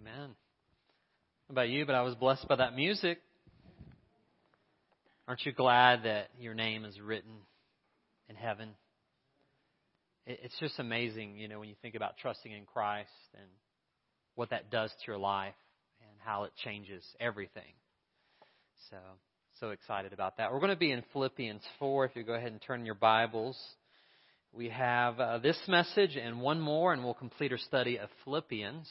Amen. About you? But I was blessed by that music. Aren't you glad that your name is written in heaven? It's just amazing, you know, when you think about trusting in Christ and what that does to your life and how it changes everything. So, so excited about that. We're going to be in Philippians 4. If you go ahead and turn your Bibles, we have uh, this message and one more, and we'll complete our study of Philippians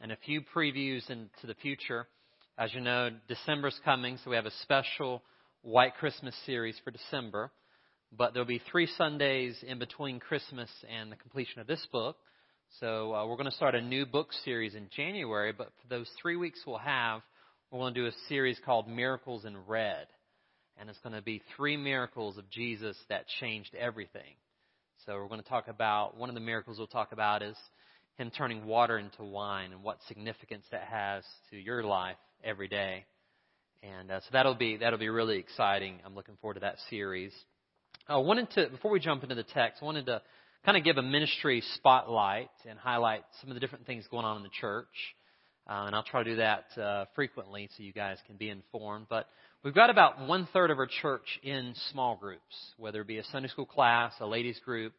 and a few previews into the future. As you know, December's coming, so we have a special White Christmas series for December. But there'll be three Sundays in between Christmas and the completion of this book. So uh, we're going to start a new book series in January. But for those three weeks we'll have, we're going to do a series called Miracles in Red. And it's going to be three miracles of Jesus that changed everything. So we're going to talk about, one of the miracles we'll talk about is him turning water into wine and what significance that has to your life every day. And uh, so that'll be that'll be really exciting. I'm looking forward to that series. I wanted to before we jump into the text, I wanted to kind of give a ministry spotlight and highlight some of the different things going on in the church. Uh, and I'll try to do that uh, frequently so you guys can be informed. But we've got about one third of our church in small groups, whether it be a Sunday school class, a ladies group,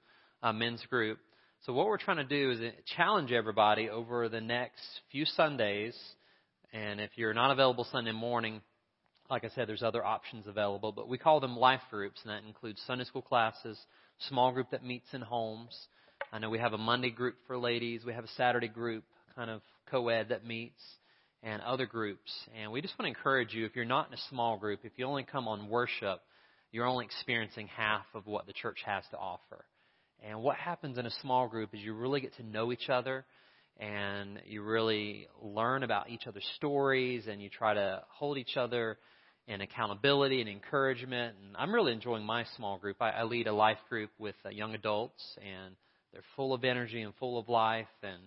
a men's group. So what we're trying to do is challenge everybody over the next few Sundays. And if you're not available Sunday morning, like I said, there's other options available, but we call them life groups, and that includes Sunday school classes, small group that meets in homes. I know we have a Monday group for ladies. We have a Saturday group, kind of co-ed that meets, and other groups. And we just want to encourage you, if you're not in a small group, if you only come on worship, you're only experiencing half of what the church has to offer. And what happens in a small group is you really get to know each other and you really learn about each other's stories and you try to hold each other in accountability and encouragement. And I'm really enjoying my small group. I, I lead a life group with uh, young adults and they're full of energy and full of life and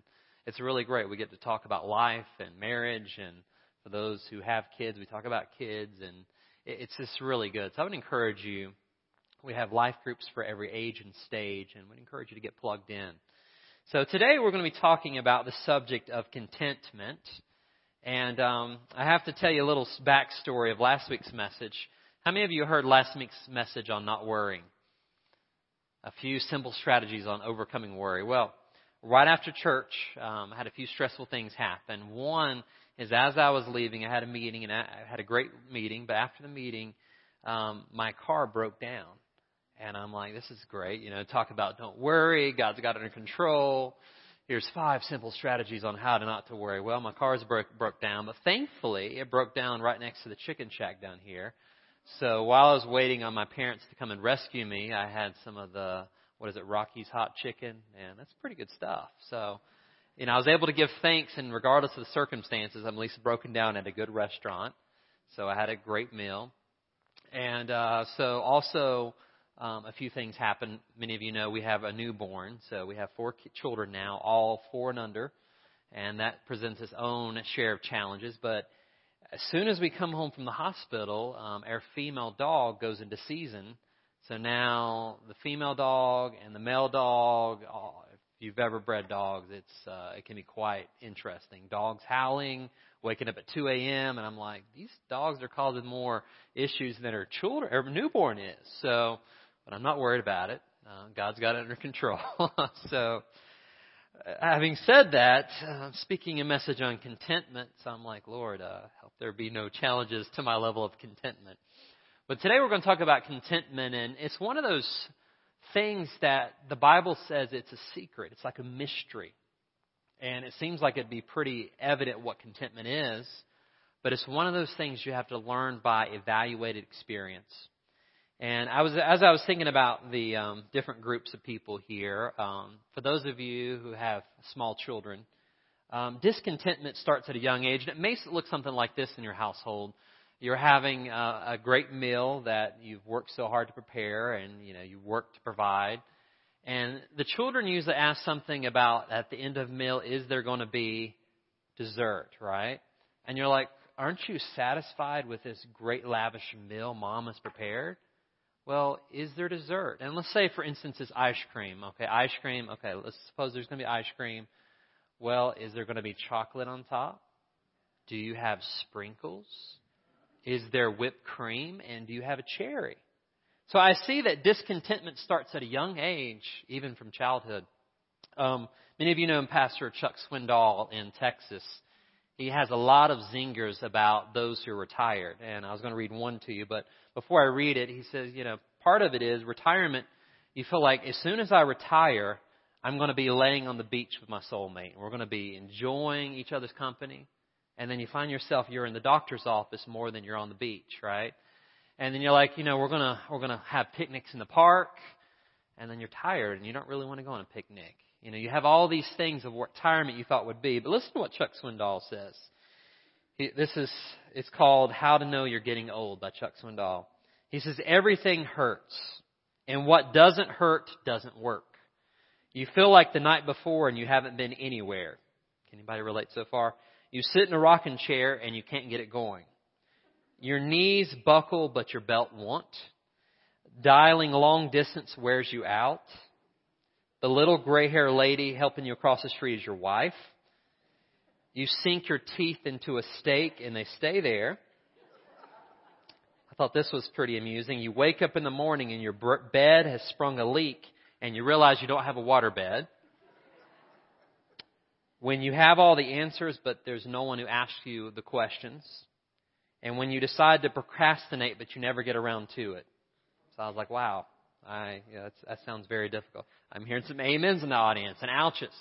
it's really great. We get to talk about life and marriage and for those who have kids, we talk about kids and it's just really good. So I would encourage you we have life groups for every age and stage, and we encourage you to get plugged in. So today we're going to be talking about the subject of contentment. And um, I have to tell you a little backstory of last week's message. How many of you heard last week's message on not worrying? A few simple strategies on overcoming worry. Well, right after church, um, I had a few stressful things happen. One is as I was leaving, I had a meeting, and I had a great meeting. But after the meeting, um, my car broke down. And I'm like, this is great. You know, talk about don't worry. God's got it under control. Here's five simple strategies on how to not to worry. Well, my car's broke, broke down, but thankfully it broke down right next to the chicken shack down here. So while I was waiting on my parents to come and rescue me, I had some of the, what is it, Rocky's hot chicken, and that's pretty good stuff. So, you know, I was able to give thanks, and regardless of the circumstances, I'm at least broken down at a good restaurant. So I had a great meal. And uh, so also, um, a few things happen. Many of you know we have a newborn, so we have four children now, all four and under, and that presents its own share of challenges. But as soon as we come home from the hospital, um, our female dog goes into season. So now the female dog and the male dog, oh, if you've ever bred dogs, it's uh, it can be quite interesting. Dogs howling, waking up at 2 a.m. and I'm like, these dogs are causing more issues than our children or newborn is. So but I'm not worried about it. Uh, God's got it under control. so, uh, having said that, uh, speaking a message on contentment, so I'm like, Lord, uh, help there be no challenges to my level of contentment. But today we're going to talk about contentment, and it's one of those things that the Bible says it's a secret. It's like a mystery. And it seems like it'd be pretty evident what contentment is, but it's one of those things you have to learn by evaluated experience. And I was, as I was thinking about the um, different groups of people here, um, for those of you who have small children, um, discontentment starts at a young age, and it may look something like this in your household. You're having a, a great meal that you've worked so hard to prepare, and you know you work to provide. And the children usually ask something about at the end of the meal, is there going to be dessert, right? And you're like, aren't you satisfied with this great lavish meal mom has prepared? Well, is there dessert? And let's say, for instance, it's ice cream. Okay, ice cream. Okay, let's suppose there's going to be ice cream. Well, is there going to be chocolate on top? Do you have sprinkles? Is there whipped cream? And do you have a cherry? So I see that discontentment starts at a young age, even from childhood. Um, many of you know Pastor Chuck Swindoll in Texas. He has a lot of zingers about those who are retired. And I was going to read one to you, but before I read it, he says, you know, part of it is retirement. You feel like as soon as I retire, I'm going to be laying on the beach with my soulmate. We're going to be enjoying each other's company. And then you find yourself you're in the doctor's office more than you're on the beach, right? And then you're like, you know, we're going to we're going to have picnics in the park. And then you're tired and you don't really want to go on a picnic. You know, you have all these things of what retirement you thought would be. But listen to what Chuck Swindoll says. He, this is it's called How to Know You're Getting Old by Chuck Swindoll. He says everything hurts, and what doesn't hurt doesn't work. You feel like the night before and you haven't been anywhere. Can anybody relate so far? You sit in a rocking chair and you can't get it going. Your knees buckle but your belt won't. Dialing long distance wears you out. The little gray hair lady helping you across the street is your wife. You sink your teeth into a steak and they stay there. I thought this was pretty amusing. You wake up in the morning and your bed has sprung a leak and you realize you don't have a water bed. When you have all the answers, but there's no one who asks you the questions. And when you decide to procrastinate, but you never get around to it. So I was like, wow, I, yeah, that sounds very difficult. I'm hearing some amens in the audience and ouches.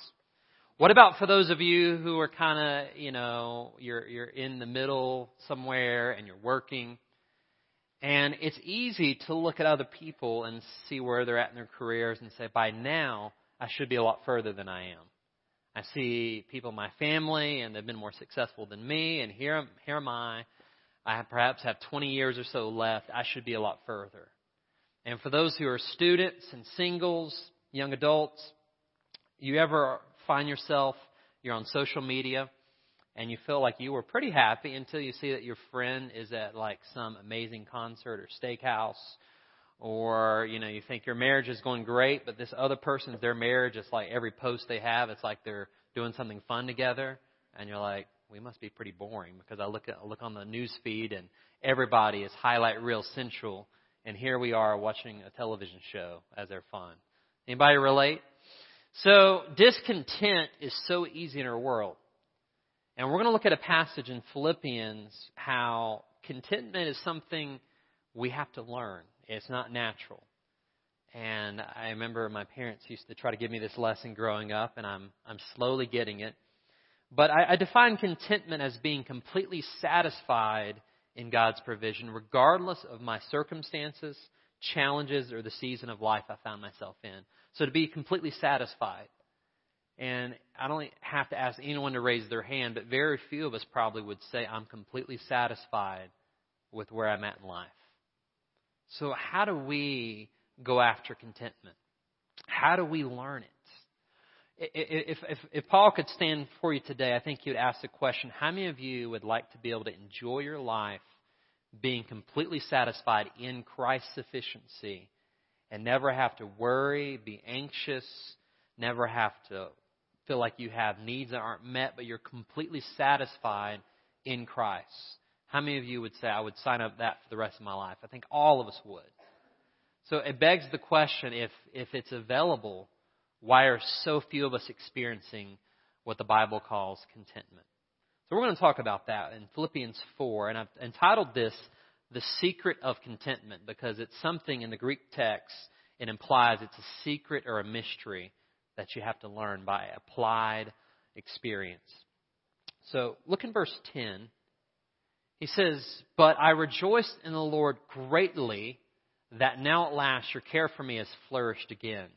What about for those of you who are kind of, you know, you're, you're in the middle somewhere and you're working and it's easy to look at other people and see where they're at in their careers and say, by now, I should be a lot further than I am. I see people in my family and they've been more successful than me, and here, here am I. I perhaps have 20 years or so left. I should be a lot further. And for those who are students and singles, young adults, you ever find yourself, you're on social media, and you feel like you were pretty happy until you see that your friend is at like some amazing concert or steakhouse or you know you think your marriage is going great but this other person's their marriage is like every post they have it's like they're doing something fun together and you're like we must be pretty boring because I look at I look on the news feed and everybody is highlight reel central and here we are watching a television show as they're fun. Anybody relate? So discontent is so easy in our world. And we're going to look at a passage in Philippians how contentment is something we have to learn. It's not natural. And I remember my parents used to try to give me this lesson growing up, and I'm I'm slowly getting it. But I, I define contentment as being completely satisfied in God's provision, regardless of my circumstances, challenges, or the season of life I found myself in. So to be completely satisfied. And I don't have to ask anyone to raise their hand, but very few of us probably would say, I'm completely satisfied with where I'm at in life. So, how do we go after contentment? How do we learn it? If, if, if Paul could stand for you today, I think he would ask the question how many of you would like to be able to enjoy your life being completely satisfied in Christ's sufficiency and never have to worry, be anxious, never have to feel like you have needs that aren't met, but you're completely satisfied in Christ. How many of you would say, I would sign up that for the rest of my life? I think all of us would. So it begs the question if, if it's available, why are so few of us experiencing what the Bible calls contentment? So we're going to talk about that in Philippians 4, and I've entitled this The Secret of Contentment because it's something in the Greek text, it implies it's a secret or a mystery that you have to learn by applied experience. So look in verse 10. He says, But I rejoiced in the Lord greatly that now at last your care for me has flourished again.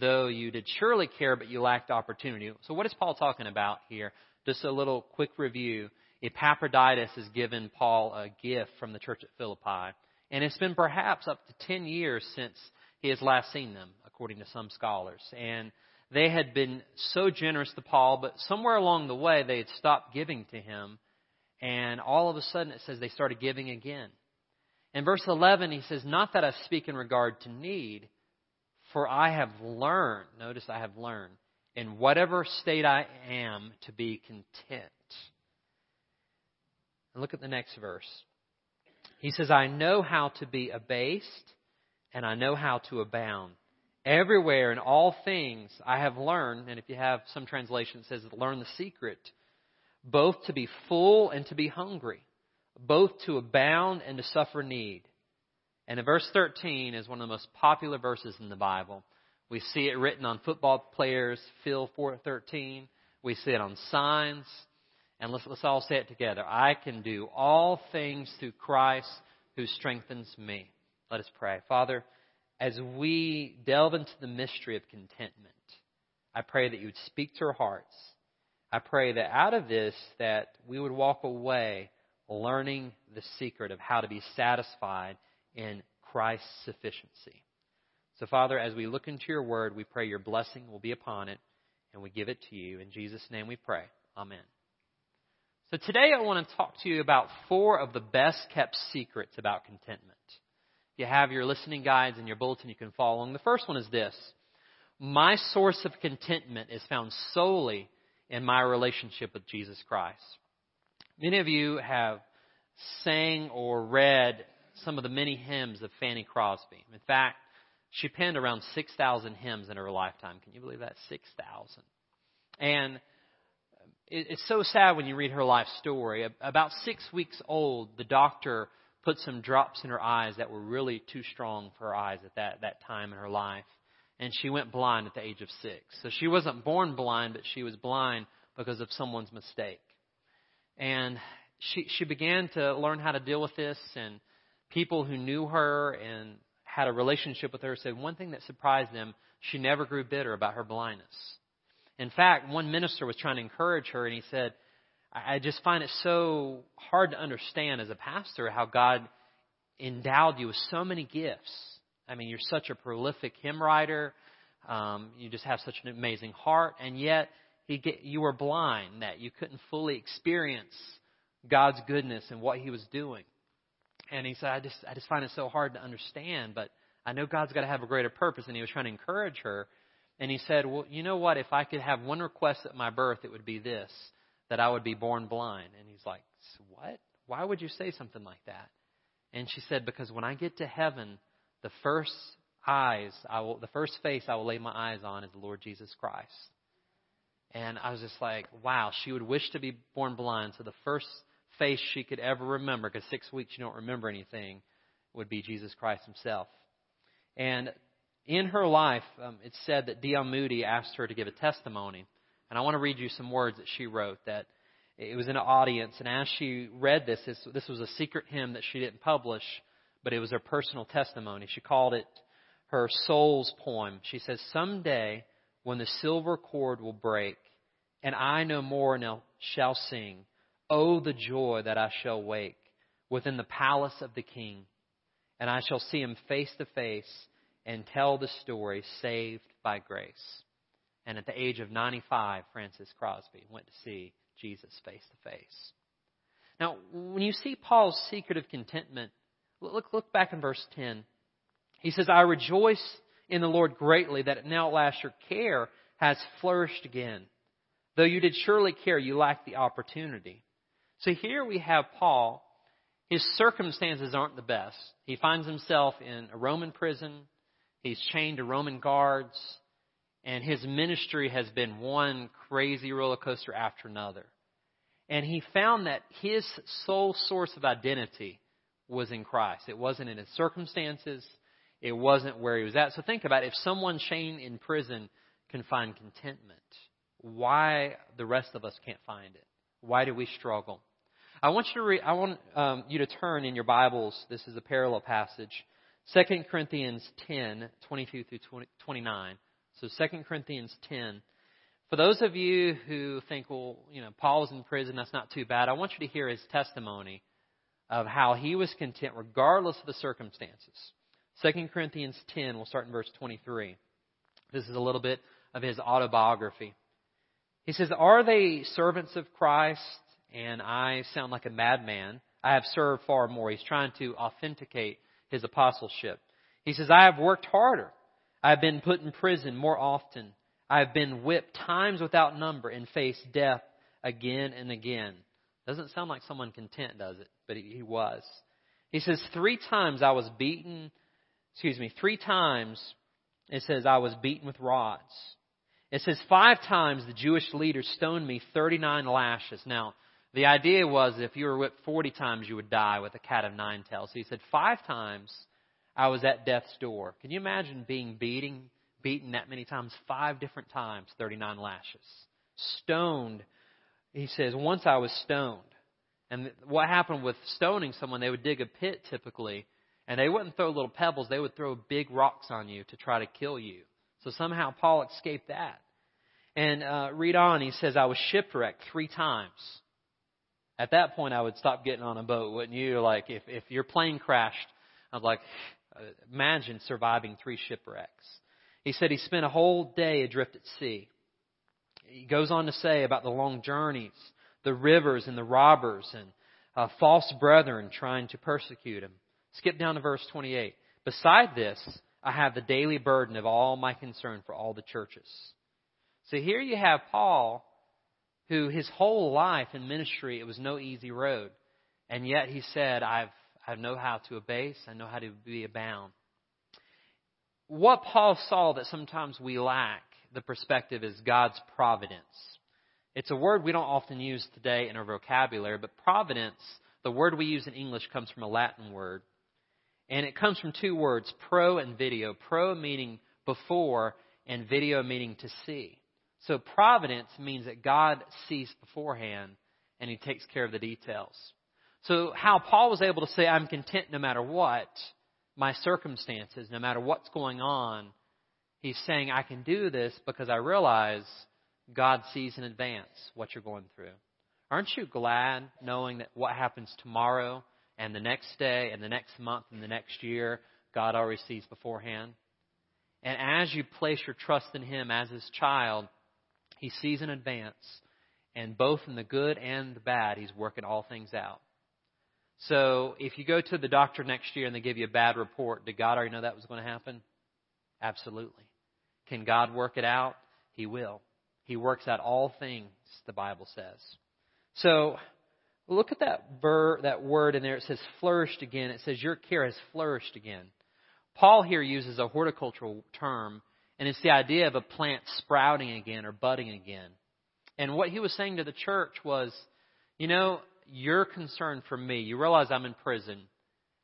Though you did surely care, but you lacked opportunity. So what is Paul talking about here? Just a little quick review. Epaphroditus has given Paul a gift from the church at Philippi. And it's been perhaps up to 10 years since he has last seen them, according to some scholars. And they had been so generous to Paul, but somewhere along the way they had stopped giving to him. And all of a sudden it says they started giving again. In verse 11, he says, Not that I speak in regard to need, for I have learned, notice I have learned, in whatever state I am to be content. And look at the next verse. He says, I know how to be abased and I know how to abound. Everywhere in all things I have learned, and if you have some translation that says learn the secret, both to be full and to be hungry, both to abound and to suffer need. And in verse 13 is one of the most popular verses in the Bible. We see it written on football players, Phil 413. We see it on signs. And let's, let's all say it together. I can do all things through Christ who strengthens me. Let us pray. Father, as we delve into the mystery of contentment, I pray that you would speak to our hearts. I pray that out of this that we would walk away learning the secret of how to be satisfied in Christ's sufficiency. So, Father, as we look into your word, we pray your blessing will be upon it, and we give it to you. In Jesus' name we pray. Amen. So, today I want to talk to you about four of the best kept secrets about contentment. You have your listening guides and your bulletin, you can follow along. The first one is this My source of contentment is found solely in my relationship with Jesus Christ. Many of you have sang or read some of the many hymns of Fanny Crosby. In fact, she penned around 6,000 hymns in her lifetime. Can you believe that? 6,000. And it's so sad when you read her life story. About six weeks old, the doctor put some drops in her eyes that were really too strong for her eyes at that, that time in her life. And she went blind at the age of six. So she wasn't born blind, but she was blind because of someone's mistake. And she, she began to learn how to deal with this, and people who knew her and had a relationship with her said one thing that surprised them she never grew bitter about her blindness. In fact, one minister was trying to encourage her, and he said, I just find it so hard to understand as a pastor how God endowed you with so many gifts. I mean, you're such a prolific hymn writer. Um, you just have such an amazing heart, and yet get, you were blind that you couldn't fully experience God's goodness and what He was doing. And he said, I just, I just find it so hard to understand, but I know God's got to have a greater purpose. And he was trying to encourage her. And he said, Well, you know what? If I could have one request at my birth, it would be this that I would be born blind. And he's like, What? Why would you say something like that? And she said, Because when I get to heaven, the first eyes, I will, the first face I will lay my eyes on is the Lord Jesus Christ. And I was just like, wow, she would wish to be born blind. So the first face she could ever remember, because six weeks you don't remember anything, would be Jesus Christ himself. And in her life, um, it's said that D.L. Moody asked her to give a testimony. And I want to read you some words that she wrote that it was in an audience. And as she read this, this, this was a secret hymn that she didn't publish, but it was her personal testimony. She called it her soul's poem. She says, Someday, when the silver cord will break, and I no more now shall sing, Oh, the joy that I shall wake within the palace of the King, and I shall see him face to face and tell the story saved by grace. And at the age of 95, Frances Crosby went to see Jesus face to face. Now, when you see Paul's secret of contentment, look, look back in verse 10. He says, I rejoice in the Lord greatly that now at last your care has flourished again. Though you did surely care, you lacked the opportunity. So here we have Paul. His circumstances aren't the best. He finds himself in a Roman prison. He's chained to Roman guards. And his ministry has been one crazy roller coaster after another. And he found that his sole source of identity was in Christ. It wasn't in his circumstances. It wasn't where he was at. So think about it. If someone chained in prison can find contentment, why the rest of us can't find it? Why do we struggle? I want you to read, I want um, you to turn in your Bibles. This is a parallel passage. 2 Corinthians 10, 22 through 20, 29. So 2 Corinthians 10. For those of you who think, well, you know, Paul's in prison, that's not too bad, I want you to hear his testimony of how he was content regardless of the circumstances. 2 Corinthians 10, we'll start in verse 23. This is a little bit of his autobiography. He says, Are they servants of Christ? and I sound like a madman. I have served far more. He's trying to authenticate his apostleship. He says, I have worked harder. I have been put in prison more often. I've been whipped times without number and faced death again and again. Doesn't sound like someone content, does it? But he, he was. He says, Three times I was beaten, excuse me, three times it says I was beaten with rods. It says five times the Jewish leaders stoned me 39 lashes. Now, the idea was if you were whipped 40 times, you would die with a cat of nine tails. So he said, Five times I was at death's door. Can you imagine being beating, beaten that many times? Five different times, 39 lashes. Stoned. He says, Once I was stoned. And what happened with stoning someone, they would dig a pit typically, and they wouldn't throw little pebbles, they would throw big rocks on you to try to kill you. So somehow Paul escaped that. And uh, read on, he says, I was shipwrecked three times. At that point, I would stop getting on a boat, wouldn't you? Like, if, if your plane crashed, I'd like, imagine surviving three shipwrecks. He said he spent a whole day adrift at sea. He goes on to say about the long journeys, the rivers and the robbers and uh, false brethren trying to persecute him. Skip down to verse 28. Beside this, I have the daily burden of all my concern for all the churches. So here you have Paul who his whole life in ministry, it was no easy road. And yet he said, I've, I know how to abase, I know how to be abound. What Paul saw that sometimes we lack, the perspective is God's providence. It's a word we don't often use today in our vocabulary, but providence, the word we use in English, comes from a Latin word. And it comes from two words, pro and video. Pro meaning before, and video meaning to see. So providence means that God sees beforehand and he takes care of the details. So how Paul was able to say, I'm content no matter what, my circumstances, no matter what's going on, he's saying, I can do this because I realize God sees in advance what you're going through. Aren't you glad knowing that what happens tomorrow and the next day and the next month and the next year, God already sees beforehand? And as you place your trust in Him as His child, he sees in advance, and both in the good and the bad, He's working all things out. So if you go to the doctor next year and they give you a bad report, did God already know that was going to happen? Absolutely. Can God work it out? He will. He works out all things, the Bible says. So look at that ver, that word in there. It says flourished again. It says your care has flourished again. Paul here uses a horticultural term and it's the idea of a plant sprouting again or budding again. And what he was saying to the church was, you know, you're concerned for me. You realize I'm in prison.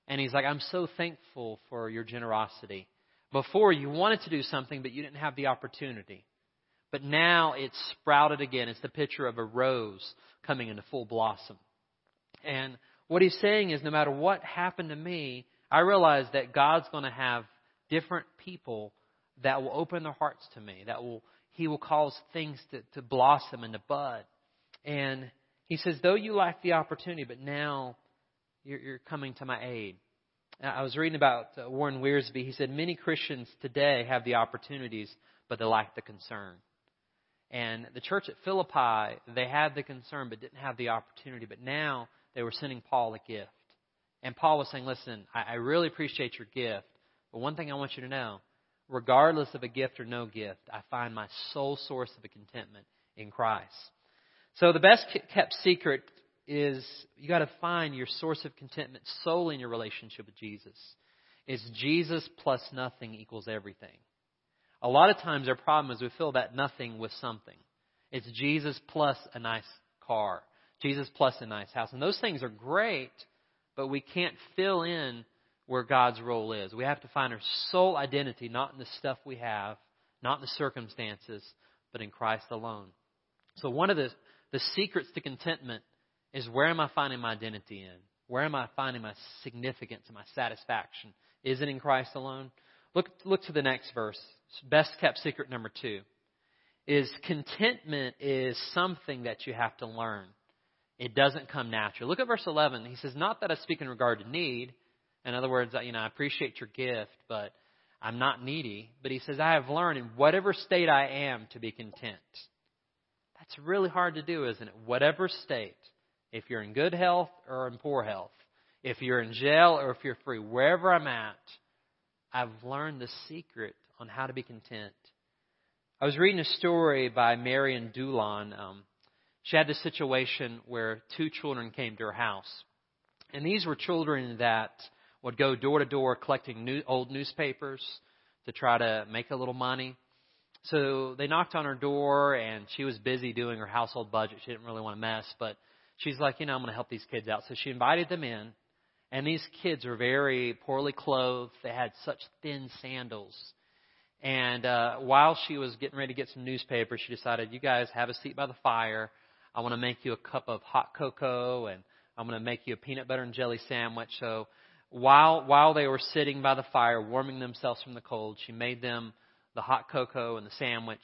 And he's like, I'm so thankful for your generosity. Before you wanted to do something, but you didn't have the opportunity. But now it's sprouted again. It's the picture of a rose coming into full blossom. And what he's saying is no matter what happened to me, I realize that God's going to have different people that will open their hearts to me, that will he will cause things to, to blossom and to bud. And he says, though you lack the opportunity, but now you're, you're coming to my aid. I was reading about uh, Warren Wiersbe. He said many Christians today have the opportunities, but they lack the concern. And the church at Philippi, they had the concern, but didn't have the opportunity. But now they were sending Paul a gift. And Paul was saying, listen, I, I really appreciate your gift, but one thing I want you to know regardless of a gift or no gift, I find my sole source of contentment in Christ. So the best kept secret is you got to find your source of contentment solely in your relationship with Jesus. It's Jesus plus nothing equals everything. A lot of times our problem is we fill that nothing with something. It's Jesus plus a nice car, Jesus plus a nice house. And those things are great, but we can't fill in where God's role is. We have to find our sole identity not in the stuff we have, not in the circumstances, but in Christ alone. So one of the, the secrets to contentment is where am I finding my identity in? Where am I finding my significance and my satisfaction? Is it in Christ alone? Look, look to the next verse. Best kept secret number two is contentment is something that you have to learn. It doesn't come naturally. Look at verse 11. He says, Not that I speak in regard to need, in other words, you know, I appreciate your gift, but I'm not needy. But he says, I have learned in whatever state I am to be content. That's really hard to do, isn't it? Whatever state. If you're in good health or in poor health. If you're in jail or if you're free. Wherever I'm at, I've learned the secret on how to be content. I was reading a story by Marion Doolan. Um, she had this situation where two children came to her house. And these were children that would go door to door collecting new, old newspapers to try to make a little money. So they knocked on her door and she was busy doing her household budget. She didn't really want to mess, but she's like, you know, I'm going to help these kids out. So she invited them in. And these kids were very poorly clothed. They had such thin sandals. And uh, while she was getting ready to get some newspapers, she decided, you guys have a seat by the fire. I want to make you a cup of hot cocoa and I'm going to make you a peanut butter and jelly sandwich. So while while they were sitting by the fire warming themselves from the cold, she made them the hot cocoa and the sandwich.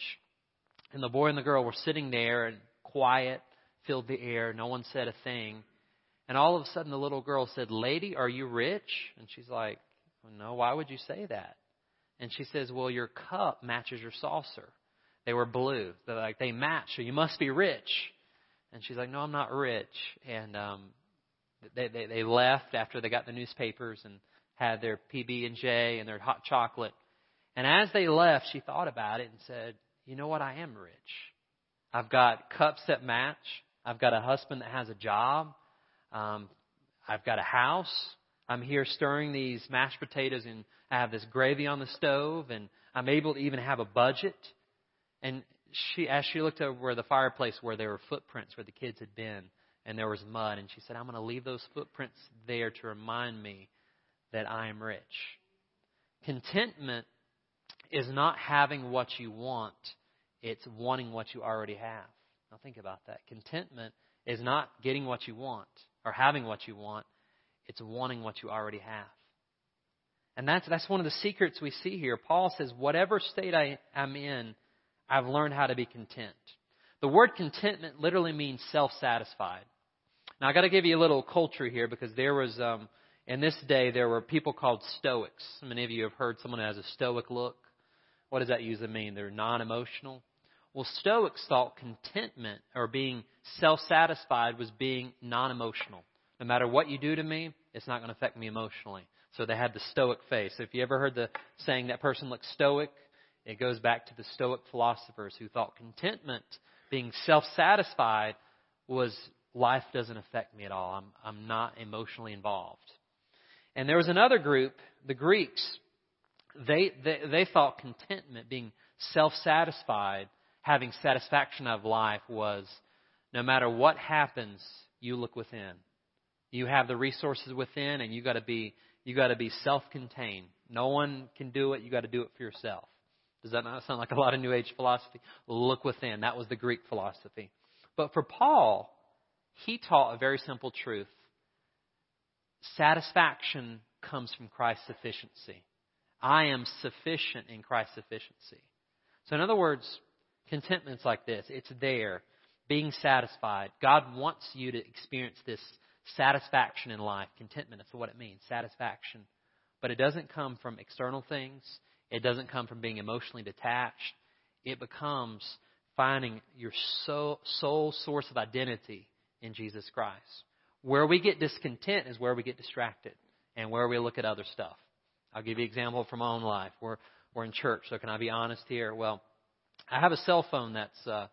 And the boy and the girl were sitting there and quiet filled the air. No one said a thing. And all of a sudden the little girl said, "Lady, are you rich?" And she's like, "No, why would you say that?" And she says, "Well, your cup matches your saucer. They were blue. They're like they match, so you must be rich." And she's like, "No, I'm not rich." And um they, they they left after they got the newspapers and had their PB and J and their hot chocolate. And as they left, she thought about it and said, "You know what? I am rich. I've got cups that match. I've got a husband that has a job. Um, I've got a house. I'm here stirring these mashed potatoes and I have this gravy on the stove and I'm able to even have a budget." And she, as she looked over where the fireplace where there were footprints where the kids had been, and there was mud. And she said, I'm going to leave those footprints there to remind me that I am rich. Contentment is not having what you want, it's wanting what you already have. Now think about that. Contentment is not getting what you want or having what you want, it's wanting what you already have. And that's, that's one of the secrets we see here. Paul says, whatever state I am in, I've learned how to be content. The word contentment literally means self satisfied. Now I got to give you a little culture here because there was um, in this day there were people called Stoics. Many of you have heard someone has a Stoic look. What does that usually mean? They're non-emotional. Well, Stoics thought contentment or being self-satisfied was being non-emotional. No matter what you do to me, it's not going to affect me emotionally. So they had the Stoic face. If you ever heard the saying that person looks stoic, it goes back to the Stoic philosophers who thought contentment, being self-satisfied, was life doesn't affect me at all. I'm, I'm not emotionally involved. And there was another group, the Greeks. They, they, they thought contentment, being self satisfied, having satisfaction of life was no matter what happens, you look within. You have the resources within, and you got to be you got to be self-contained. No one can do it. You got to do it for yourself. Does that not sound like a lot of New Age philosophy? Look within. That was the Greek philosophy. But for Paul, he taught a very simple truth satisfaction comes from Christ's sufficiency. I am sufficient in Christ's sufficiency. So, in other words, contentment's like this it's there, being satisfied. God wants you to experience this satisfaction in life. Contentment, that's what it means satisfaction. But it doesn't come from external things, it doesn't come from being emotionally detached. It becomes finding your soul, sole source of identity in Jesus Christ. Where we get discontent is where we get distracted and where we look at other stuff. I'll give you an example from my own life. We're, we're in church, so can I be honest here? Well, I have a cell phone that's uh,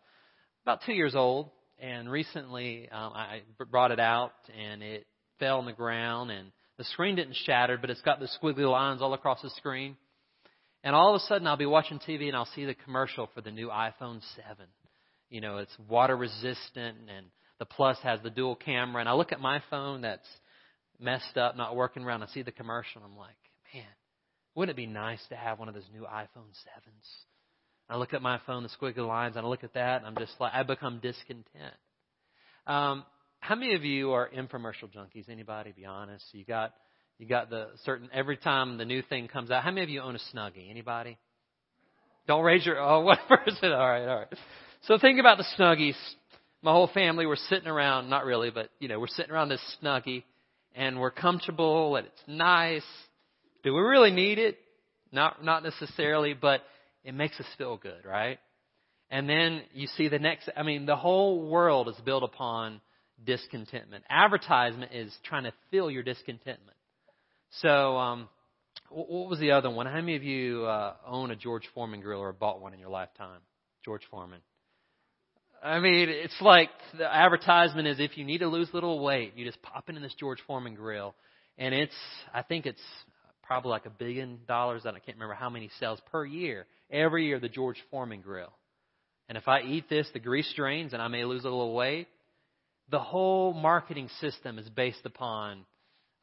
about two years old, and recently um, I brought it out and it fell on the ground, and the screen didn't shatter, but it's got the squiggly lines all across the screen. And all of a sudden, I'll be watching TV and I'll see the commercial for the new iPhone 7. You know, it's water resistant and the Plus has the dual camera, and I look at my phone that's messed up, not working around. I see the commercial, and I'm like, man, wouldn't it be nice to have one of those new iPhone sevens? I look at my phone, the squiggly lines, and I look at that, and I'm just like, I become discontent. Um, how many of you are infomercial junkies? Anybody? Be honest. You got you got the certain every time the new thing comes out. How many of you own a Snuggie? Anybody? Don't raise your oh one person. All right, all right. So think about the Snuggies my whole family were sitting around, not really, but you know, we're sitting around this snuggie and we're comfortable and it's nice. Do we really need it? Not not necessarily, but it makes us feel good, right? And then you see the next I mean, the whole world is built upon discontentment. Advertisement is trying to fill your discontentment. So, um, what was the other one? How many of you uh, own a George Foreman grill or bought one in your lifetime? George Foreman. I mean, it's like the advertisement is if you need to lose a little weight, you just pop into this George Foreman grill. And it's, I think it's probably like a billion dollars. I can't remember how many sales per year. Every year, the George Foreman grill. And if I eat this, the grease drains and I may lose a little weight. The whole marketing system is based upon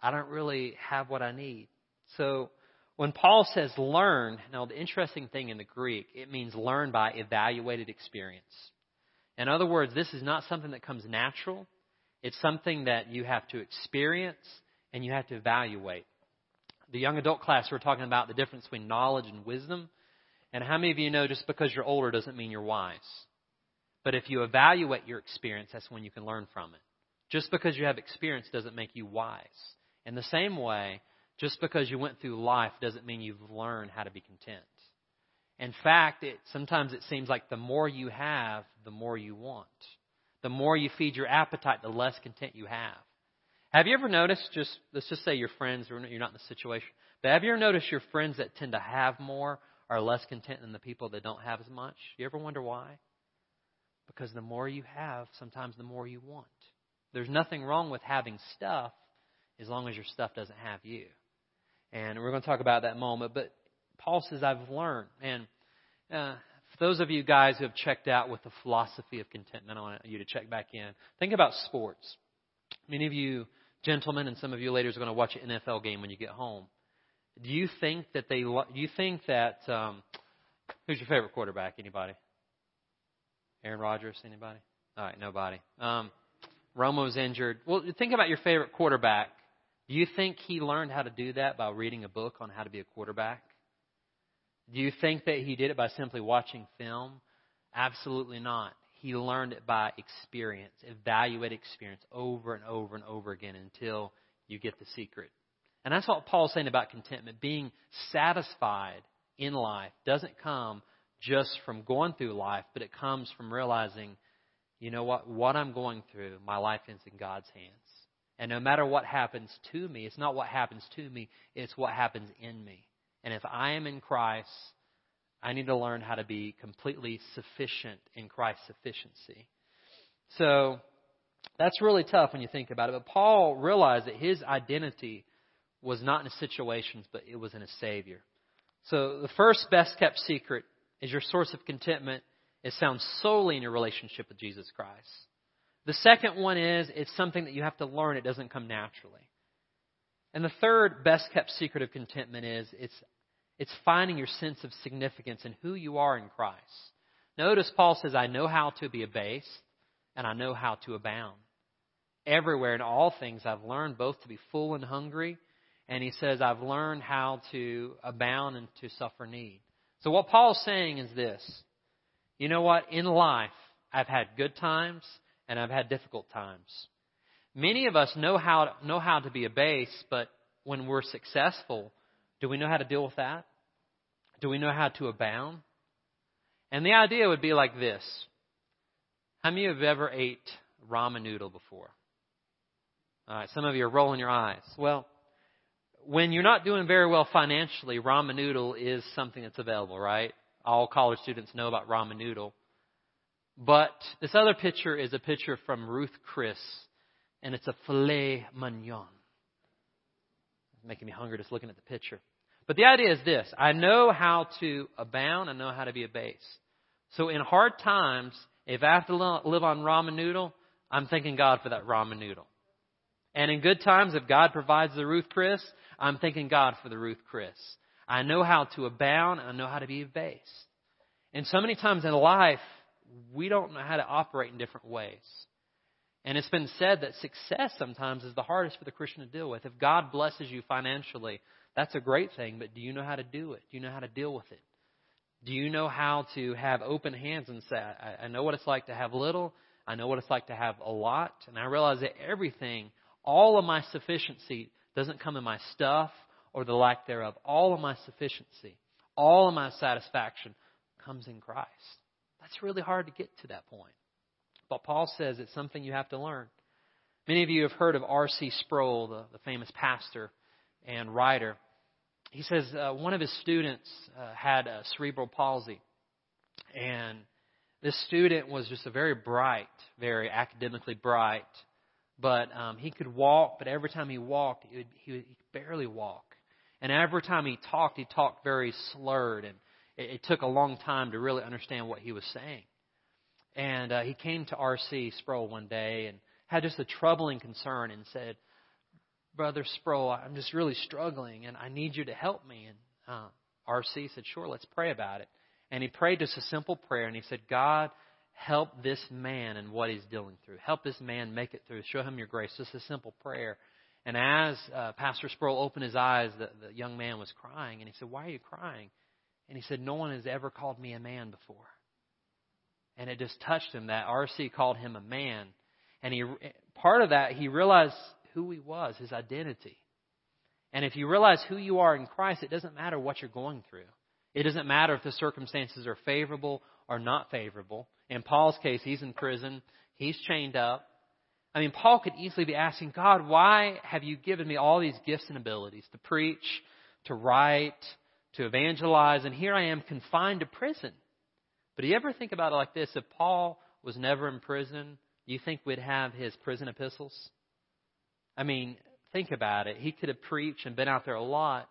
I don't really have what I need. So when Paul says learn, now the interesting thing in the Greek, it means learn by evaluated experience. In other words, this is not something that comes natural. It's something that you have to experience and you have to evaluate. The young adult class, we're talking about the difference between knowledge and wisdom. And how many of you know just because you're older doesn't mean you're wise? But if you evaluate your experience, that's when you can learn from it. Just because you have experience doesn't make you wise. In the same way, just because you went through life doesn't mean you've learned how to be content. In fact, it, sometimes it seems like the more you have, the more you want. The more you feed your appetite, the less content you have. Have you ever noticed, just let's just say your friends, you're not in the situation, but have you ever noticed your friends that tend to have more are less content than the people that don't have as much? You ever wonder why? Because the more you have, sometimes the more you want. There's nothing wrong with having stuff as long as your stuff doesn't have you. And we're going to talk about that moment. But Paul says, I've learned. And uh, for those of you guys who have checked out with the philosophy of contentment, I want you to check back in. Think about sports. Many of you gentlemen, and some of you ladies are going to watch an NFL game when you get home. Do you think that they? Do you think that? Um, who's your favorite quarterback? Anybody? Aaron Rodgers? Anybody? All right, nobody. Um, Romo's injured. Well, think about your favorite quarterback. Do you think he learned how to do that by reading a book on how to be a quarterback? Do you think that he did it by simply watching film? Absolutely not. He learned it by experience, evaluate experience over and over and over again until you get the secret. And that's what Paul's saying about contentment. Being satisfied in life doesn't come just from going through life, but it comes from realizing, you know what, what I'm going through, my life is in God's hands. And no matter what happens to me, it's not what happens to me, it's what happens in me. And if I am in Christ, I need to learn how to be completely sufficient in Christ's sufficiency. So that's really tough when you think about it. But Paul realized that his identity was not in his situations, but it was in a Savior. So the first best kept secret is your source of contentment is found solely in your relationship with Jesus Christ. The second one is it's something that you have to learn. It doesn't come naturally. And the third best kept secret of contentment is it's it's finding your sense of significance in who you are in Christ. Notice Paul says, I know how to be abased and I know how to abound. Everywhere in all things I've learned both to be full and hungry. And he says, I've learned how to abound and to suffer need. So what Paul's saying is this. You know what? In life, I've had good times and I've had difficult times. Many of us know how, know how to be abased, but when we're successful, do we know how to deal with that? Do we know how to abound? And the idea would be like this. How many of you have ever ate ramen noodle before? All right, some of you are rolling your eyes. Well, when you're not doing very well financially, ramen noodle is something that's available, right? All college students know about ramen noodle. But this other picture is a picture from Ruth Chris, and it's a filet mignon. It's making me hungry just looking at the picture. But the idea is this I know how to abound, I know how to be abased. So in hard times, if I have to live on ramen noodle, I'm thanking God for that ramen noodle. And in good times, if God provides the Ruth Chris, I'm thanking God for the Ruth Chris. I know how to abound, I know how to be abased. And so many times in life, we don't know how to operate in different ways. And it's been said that success sometimes is the hardest for the Christian to deal with. If God blesses you financially, that's a great thing, but do you know how to do it? Do you know how to deal with it? Do you know how to have open hands and say, I, I know what it's like to have little, I know what it's like to have a lot, and I realize that everything, all of my sufficiency doesn't come in my stuff or the lack thereof. All of my sufficiency, all of my satisfaction comes in Christ. That's really hard to get to that point. But Paul says it's something you have to learn. Many of you have heard of R.C. Sproul, the, the famous pastor and writer. He says uh, one of his students uh, had a cerebral palsy, and This student was just a very bright, very academically bright, but um, he could walk, but every time he walked, he, would, he, would, barely walk. And every time he talked, he talked very slurred, and it, it took a long time to really understand what he was saying. And uh, he came to R.C. Sproul one day and had just a troubling concern and said, Brother Sproul, I'm just really struggling, and I need you to help me. And uh, R.C. said, Sure, let's pray about it. And he prayed just a simple prayer, and he said, God, help this man and what he's dealing through. Help this man make it through. Show him your grace. Just a simple prayer. And as uh, Pastor Sproul opened his eyes, the, the young man was crying. And he said, Why are you crying? And he said, No one has ever called me a man before. And it just touched him that RC called him a man. And he, part of that, he realized who he was, his identity. And if you realize who you are in Christ, it doesn't matter what you're going through. It doesn't matter if the circumstances are favorable or not favorable. In Paul's case, he's in prison, he's chained up. I mean, Paul could easily be asking, God, why have you given me all these gifts and abilities to preach, to write, to evangelize, and here I am confined to prison? But do you ever think about it like this? If Paul was never in prison, do you think we'd have his prison epistles? I mean, think about it. He could have preached and been out there a lot,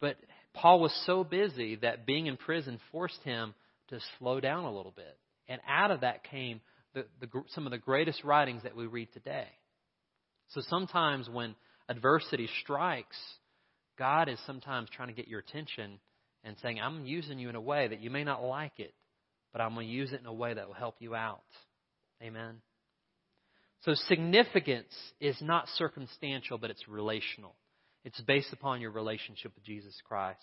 but Paul was so busy that being in prison forced him to slow down a little bit. And out of that came the, the, some of the greatest writings that we read today. So sometimes when adversity strikes, God is sometimes trying to get your attention and saying, I'm using you in a way that you may not like it, but I'm going to use it in a way that will help you out. Amen. So significance is not circumstantial, but it's relational. It's based upon your relationship with Jesus Christ.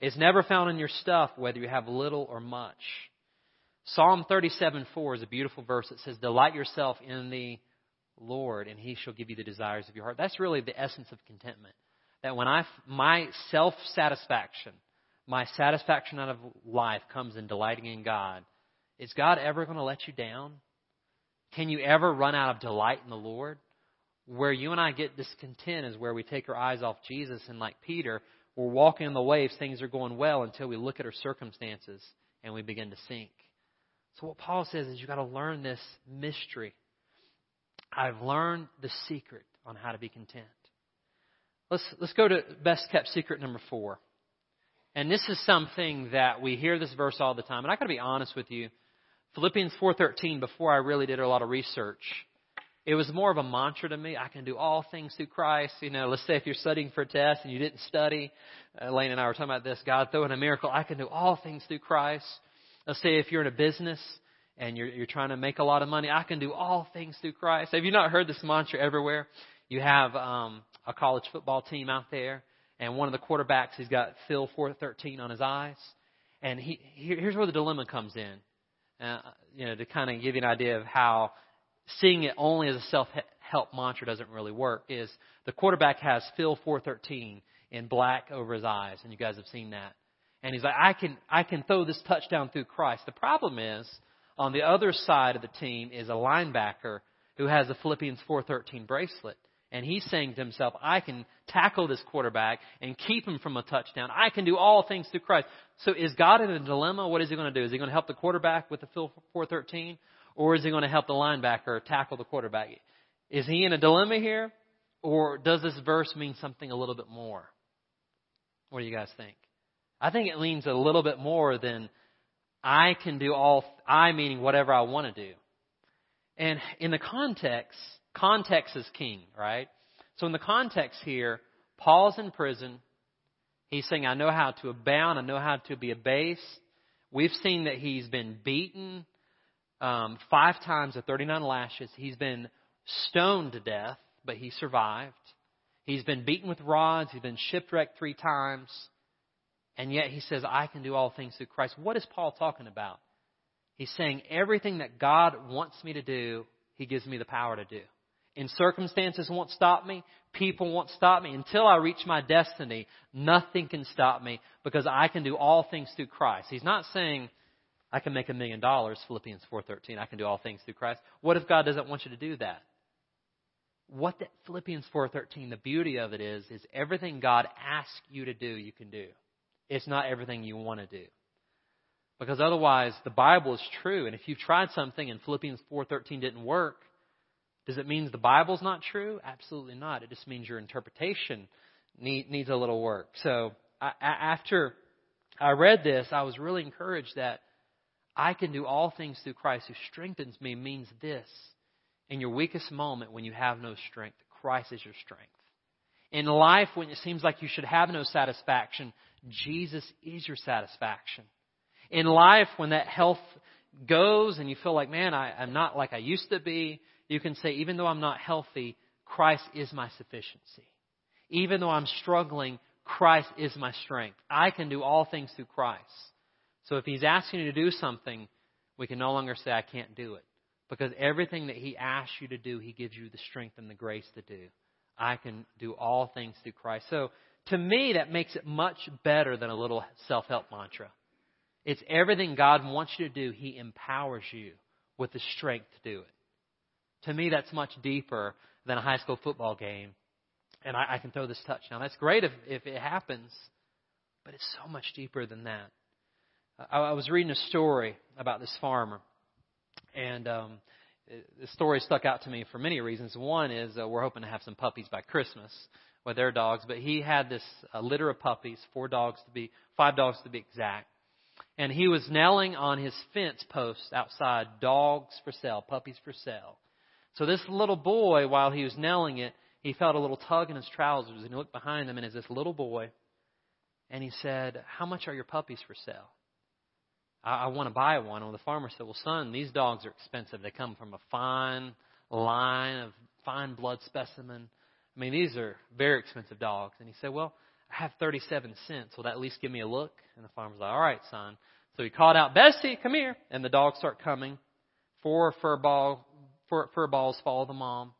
It's never found in your stuff, whether you have little or much. Psalm 37:4 is a beautiful verse that says, "Delight yourself in the Lord, and He shall give you the desires of your heart." That's really the essence of contentment. That when I my self satisfaction, my satisfaction out of life comes in delighting in God. Is God ever going to let you down? Can you ever run out of delight in the Lord? Where you and I get discontent is where we take our eyes off Jesus, and like Peter, we're walking on the waves, things are going well until we look at our circumstances and we begin to sink. So what Paul says is you've got to learn this mystery. I've learned the secret on how to be content. Let's let's go to best kept secret number four. And this is something that we hear this verse all the time. And I gotta be honest with you. Philippians 4:13 before I really did a lot of research it was more of a mantra to me. I can do all things through Christ. You know, let's say if you're studying for a test and you didn't study, Elaine and I were talking about this. God throwing a miracle. I can do all things through Christ. Let's say if you're in a business and you're, you're trying to make a lot of money, I can do all things through Christ. Have you not heard this mantra everywhere? You have um, a college football team out there, and one of the quarterbacks, he's got Phil 413 on his eyes. And he, here's where the dilemma comes in. Uh, you know, to kind of give you an idea of how seeing it only as a self help mantra doesn't really work is the quarterback has Phil 413 in black over his eyes, and you guys have seen that. And he's like, I can, I can throw this touchdown through Christ. The problem is, on the other side of the team is a linebacker who has a Philippians 413 bracelet. And he's saying to himself, I can tackle this quarterback and keep him from a touchdown. I can do all things through Christ. So is God in a dilemma? What is he going to do? Is he going to help the quarterback with the Phil 413? Or is he going to help the linebacker tackle the quarterback? Is he in a dilemma here? Or does this verse mean something a little bit more? What do you guys think? I think it means a little bit more than I can do all, I meaning whatever I want to do. And in the context, context is king, right? So in the context here, Paul's in prison. He's saying, I know how to abound. I know how to be abased. We've seen that he's been beaten um, five times of 39 lashes. He's been stoned to death, but he survived. He's been beaten with rods. He's been shipwrecked three times. And yet he says, I can do all things through Christ. What is Paul talking about? He's saying everything that God wants me to do, he gives me the power to do. In circumstances won't stop me. People won't stop me. Until I reach my destiny, nothing can stop me because I can do all things through Christ. He's not saying I can make a million dollars, Philippians 4:13. I can do all things through Christ. What if God doesn't want you to do that? What that Philippians 4:13, the beauty of it is is everything God asks you to do, you can do. It's not everything you want to do. Because otherwise, the Bible is true. And if you've tried something and Philippians 4.13 didn't work, does it mean the Bible's not true? Absolutely not. It just means your interpretation need, needs a little work. So I, after I read this, I was really encouraged that I can do all things through Christ who strengthens me means this. In your weakest moment when you have no strength, Christ is your strength. In life when it seems like you should have no satisfaction, Jesus is your satisfaction. In life when that health goes and you feel like, man, I, I'm not like I used to be, you can say, even though I'm not healthy, Christ is my sufficiency. Even though I'm struggling, Christ is my strength. I can do all things through Christ. So if He's asking you to do something, we can no longer say, I can't do it. Because everything that He asks you to do, He gives you the strength and the grace to do. I can do all things through Christ. So to me, that makes it much better than a little self help mantra. It's everything God wants you to do, He empowers you with the strength to do it. To me, that's much deeper than a high school football game. And I, I can throw this touchdown. That's great if, if it happens, but it's so much deeper than that. I, I was reading a story about this farmer, and um, the story stuck out to me for many reasons. One is uh, we're hoping to have some puppies by Christmas with their dogs, but he had this uh, litter of puppies, four dogs to be, five dogs to be exact, and he was nailing on his fence post outside dogs for sale, puppies for sale. So this little boy, while he was nailing it, he felt a little tug in his trousers, and he looked behind him, and as this little boy, and he said, "How much are your puppies for sale?" I, I want to buy one. And the farmer said, Well, son, these dogs are expensive. They come from a fine line of fine blood specimen. I mean, these are very expensive dogs. And he said, Well, I have 37 cents. Will that at least give me a look? And the farmer's like, All right, son. So he called out, Bessie, come here. And the dogs start coming. Four fur, ball, fur, fur balls follow the mom.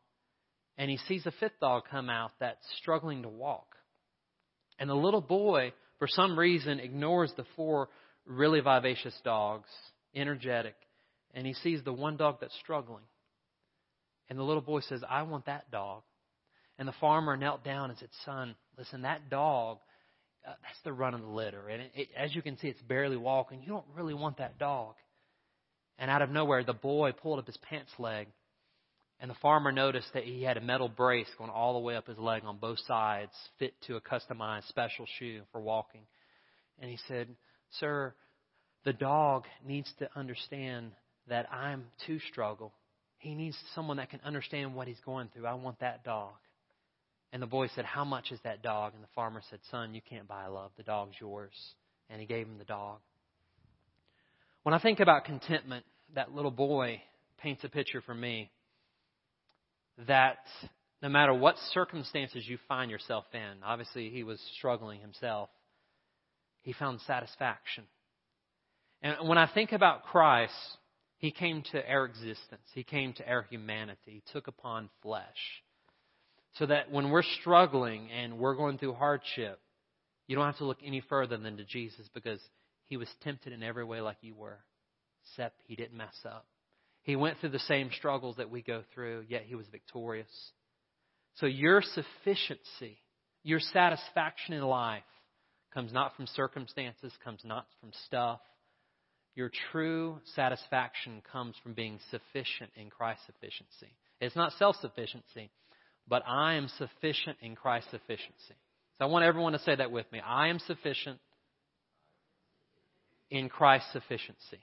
And he sees a fifth dog come out that's struggling to walk. And the little boy, for some reason, ignores the four really vivacious dogs, energetic, and he sees the one dog that's struggling. And the little boy says, I want that dog. And the farmer knelt down and said, Son, listen, that dog, uh, that's the run of the litter. And it, it, as you can see, it's barely walking. You don't really want that dog. And out of nowhere, the boy pulled up his pants leg. And the farmer noticed that he had a metal brace going all the way up his leg on both sides, fit to a customized special shoe for walking. And he said, Sir, the dog needs to understand that I'm to struggle. He needs someone that can understand what he's going through. I want that dog. And the boy said, How much is that dog? And the farmer said, Son, you can't buy love. The dog's yours. And he gave him the dog. When I think about contentment, that little boy paints a picture for me that no matter what circumstances you find yourself in, obviously he was struggling himself, he found satisfaction. And when I think about Christ, he came to our existence, he came to our humanity, he took upon flesh. So that when we're struggling and we're going through hardship, you don't have to look any further than to Jesus because he was tempted in every way like you were, except he didn't mess up. He went through the same struggles that we go through, yet he was victorious. So your sufficiency, your satisfaction in life comes not from circumstances, comes not from stuff. Your true satisfaction comes from being sufficient in Christ's sufficiency. It's not self sufficiency, but I am sufficient in Christ's sufficiency. So I want everyone to say that with me. I am sufficient in Christ's sufficiency.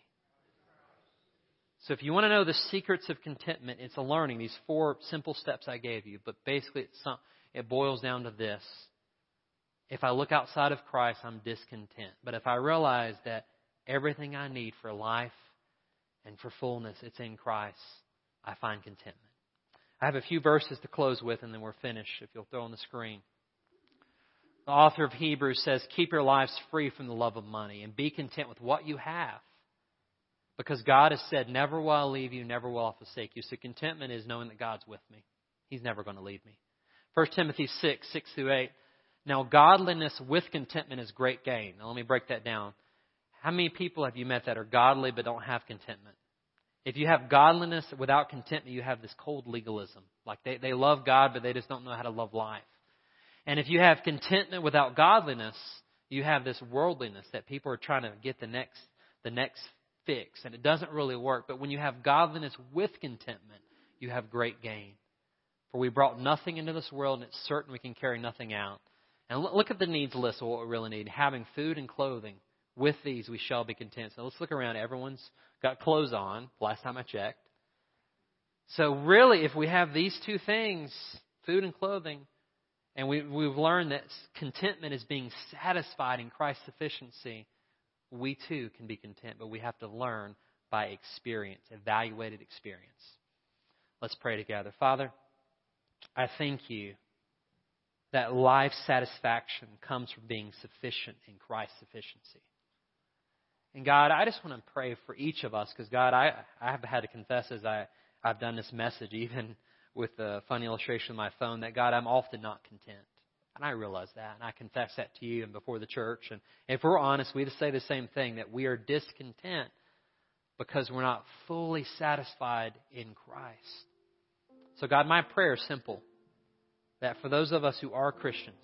So if you want to know the secrets of contentment, it's a learning, these four simple steps I gave you. But basically, some, it boils down to this if I look outside of Christ, I'm discontent. But if I realize that everything I need for life and for fullness, it's in Christ, I find contentment. I have a few verses to close with, and then we're finished, if you'll throw on the screen. The author of Hebrews says, Keep your lives free from the love of money and be content with what you have. Because God has said, Never will I leave you, never will I forsake you. So contentment is knowing that God's with me. He's never going to leave me. 1 Timothy 6, 6 through 8. Now, godliness with contentment is great gain. Now, let me break that down. How many people have you met that are godly but don't have contentment? If you have godliness without contentment, you have this cold legalism. Like they, they love God, but they just don't know how to love life. And if you have contentment without godliness, you have this worldliness that people are trying to get the next the next fix, and it doesn't really work. But when you have godliness with contentment, you have great gain. For we brought nothing into this world, and it's certain we can carry nothing out. And look at the needs list of what we really need having food and clothing. With these we shall be content. So let's look around. Everyone's got clothes on, last time I checked. So, really, if we have these two things, food and clothing, and we, we've learned that contentment is being satisfied in Christ's sufficiency, we too can be content, but we have to learn by experience, evaluated experience. Let's pray together. Father, I thank you that life satisfaction comes from being sufficient in Christ's sufficiency. And God, I just want to pray for each of us because God, I, I have had to confess as I, I've done this message, even with the funny illustration of my phone, that God, I'm often not content. And I realize that, and I confess that to you and before the church. And if we're honest, we just say the same thing that we are discontent because we're not fully satisfied in Christ. So, God, my prayer is simple that for those of us who are Christians,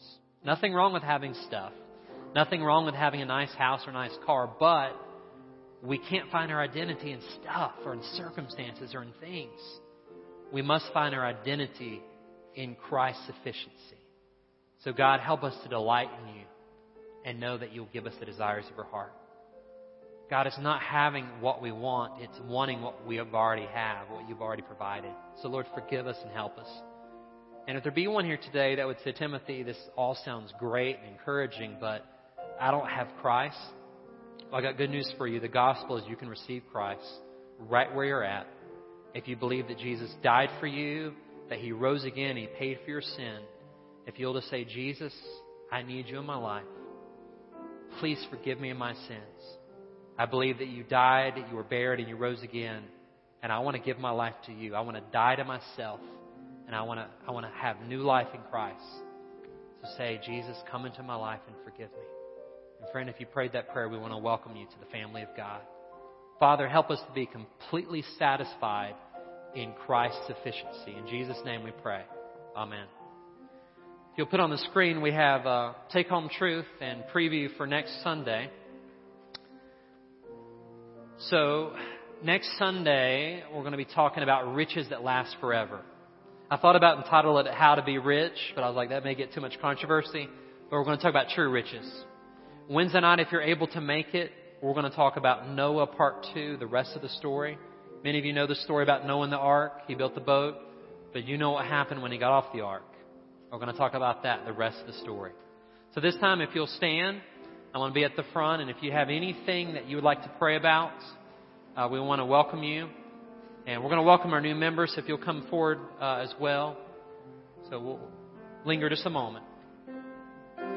nothing wrong with having stuff, nothing wrong with having a nice house or a nice car, but we can't find our identity in stuff or in circumstances or in things. We must find our identity in Christ's sufficiency. So, God, help us to delight in you and know that you'll give us the desires of our heart. God, it's not having what we want, it's wanting what we have already have, what you've already provided. So, Lord, forgive us and help us. And if there be one here today that would say, Timothy, this all sounds great and encouraging, but I don't have Christ, well, I got good news for you. The gospel is you can receive Christ right where you're at. If you believe that Jesus died for you, that he rose again, he paid for your sin, if you'll just say, Jesus, I need you in my life. Please forgive me of my sins. I believe that you died, you were buried, and you rose again. And I want to give my life to you. I want to die to myself. And I want to, I want to have new life in Christ. So say, Jesus, come into my life and forgive me. And friend, if you prayed that prayer, we want to welcome you to the family of God. Father, help us to be completely satisfied in Christ's sufficiency. In Jesus' name we pray. Amen. You'll put on the screen, we have uh, Take Home Truth and preview for next Sunday. So, next Sunday, we're going to be talking about riches that last forever. I thought about entitling it How to Be Rich, but I was like, that may get too much controversy. But we're going to talk about true riches. Wednesday night, if you're able to make it, we're going to talk about Noah Part 2, the rest of the story. Many of you know the story about Noah and the ark. He built the boat, but you know what happened when he got off the ark. We're going to talk about that, the rest of the story. So this time, if you'll stand, I want to be at the front, and if you have anything that you would like to pray about, uh, we want to welcome you. And we're going to welcome our new members if you'll come forward uh, as well. So we'll linger just a moment.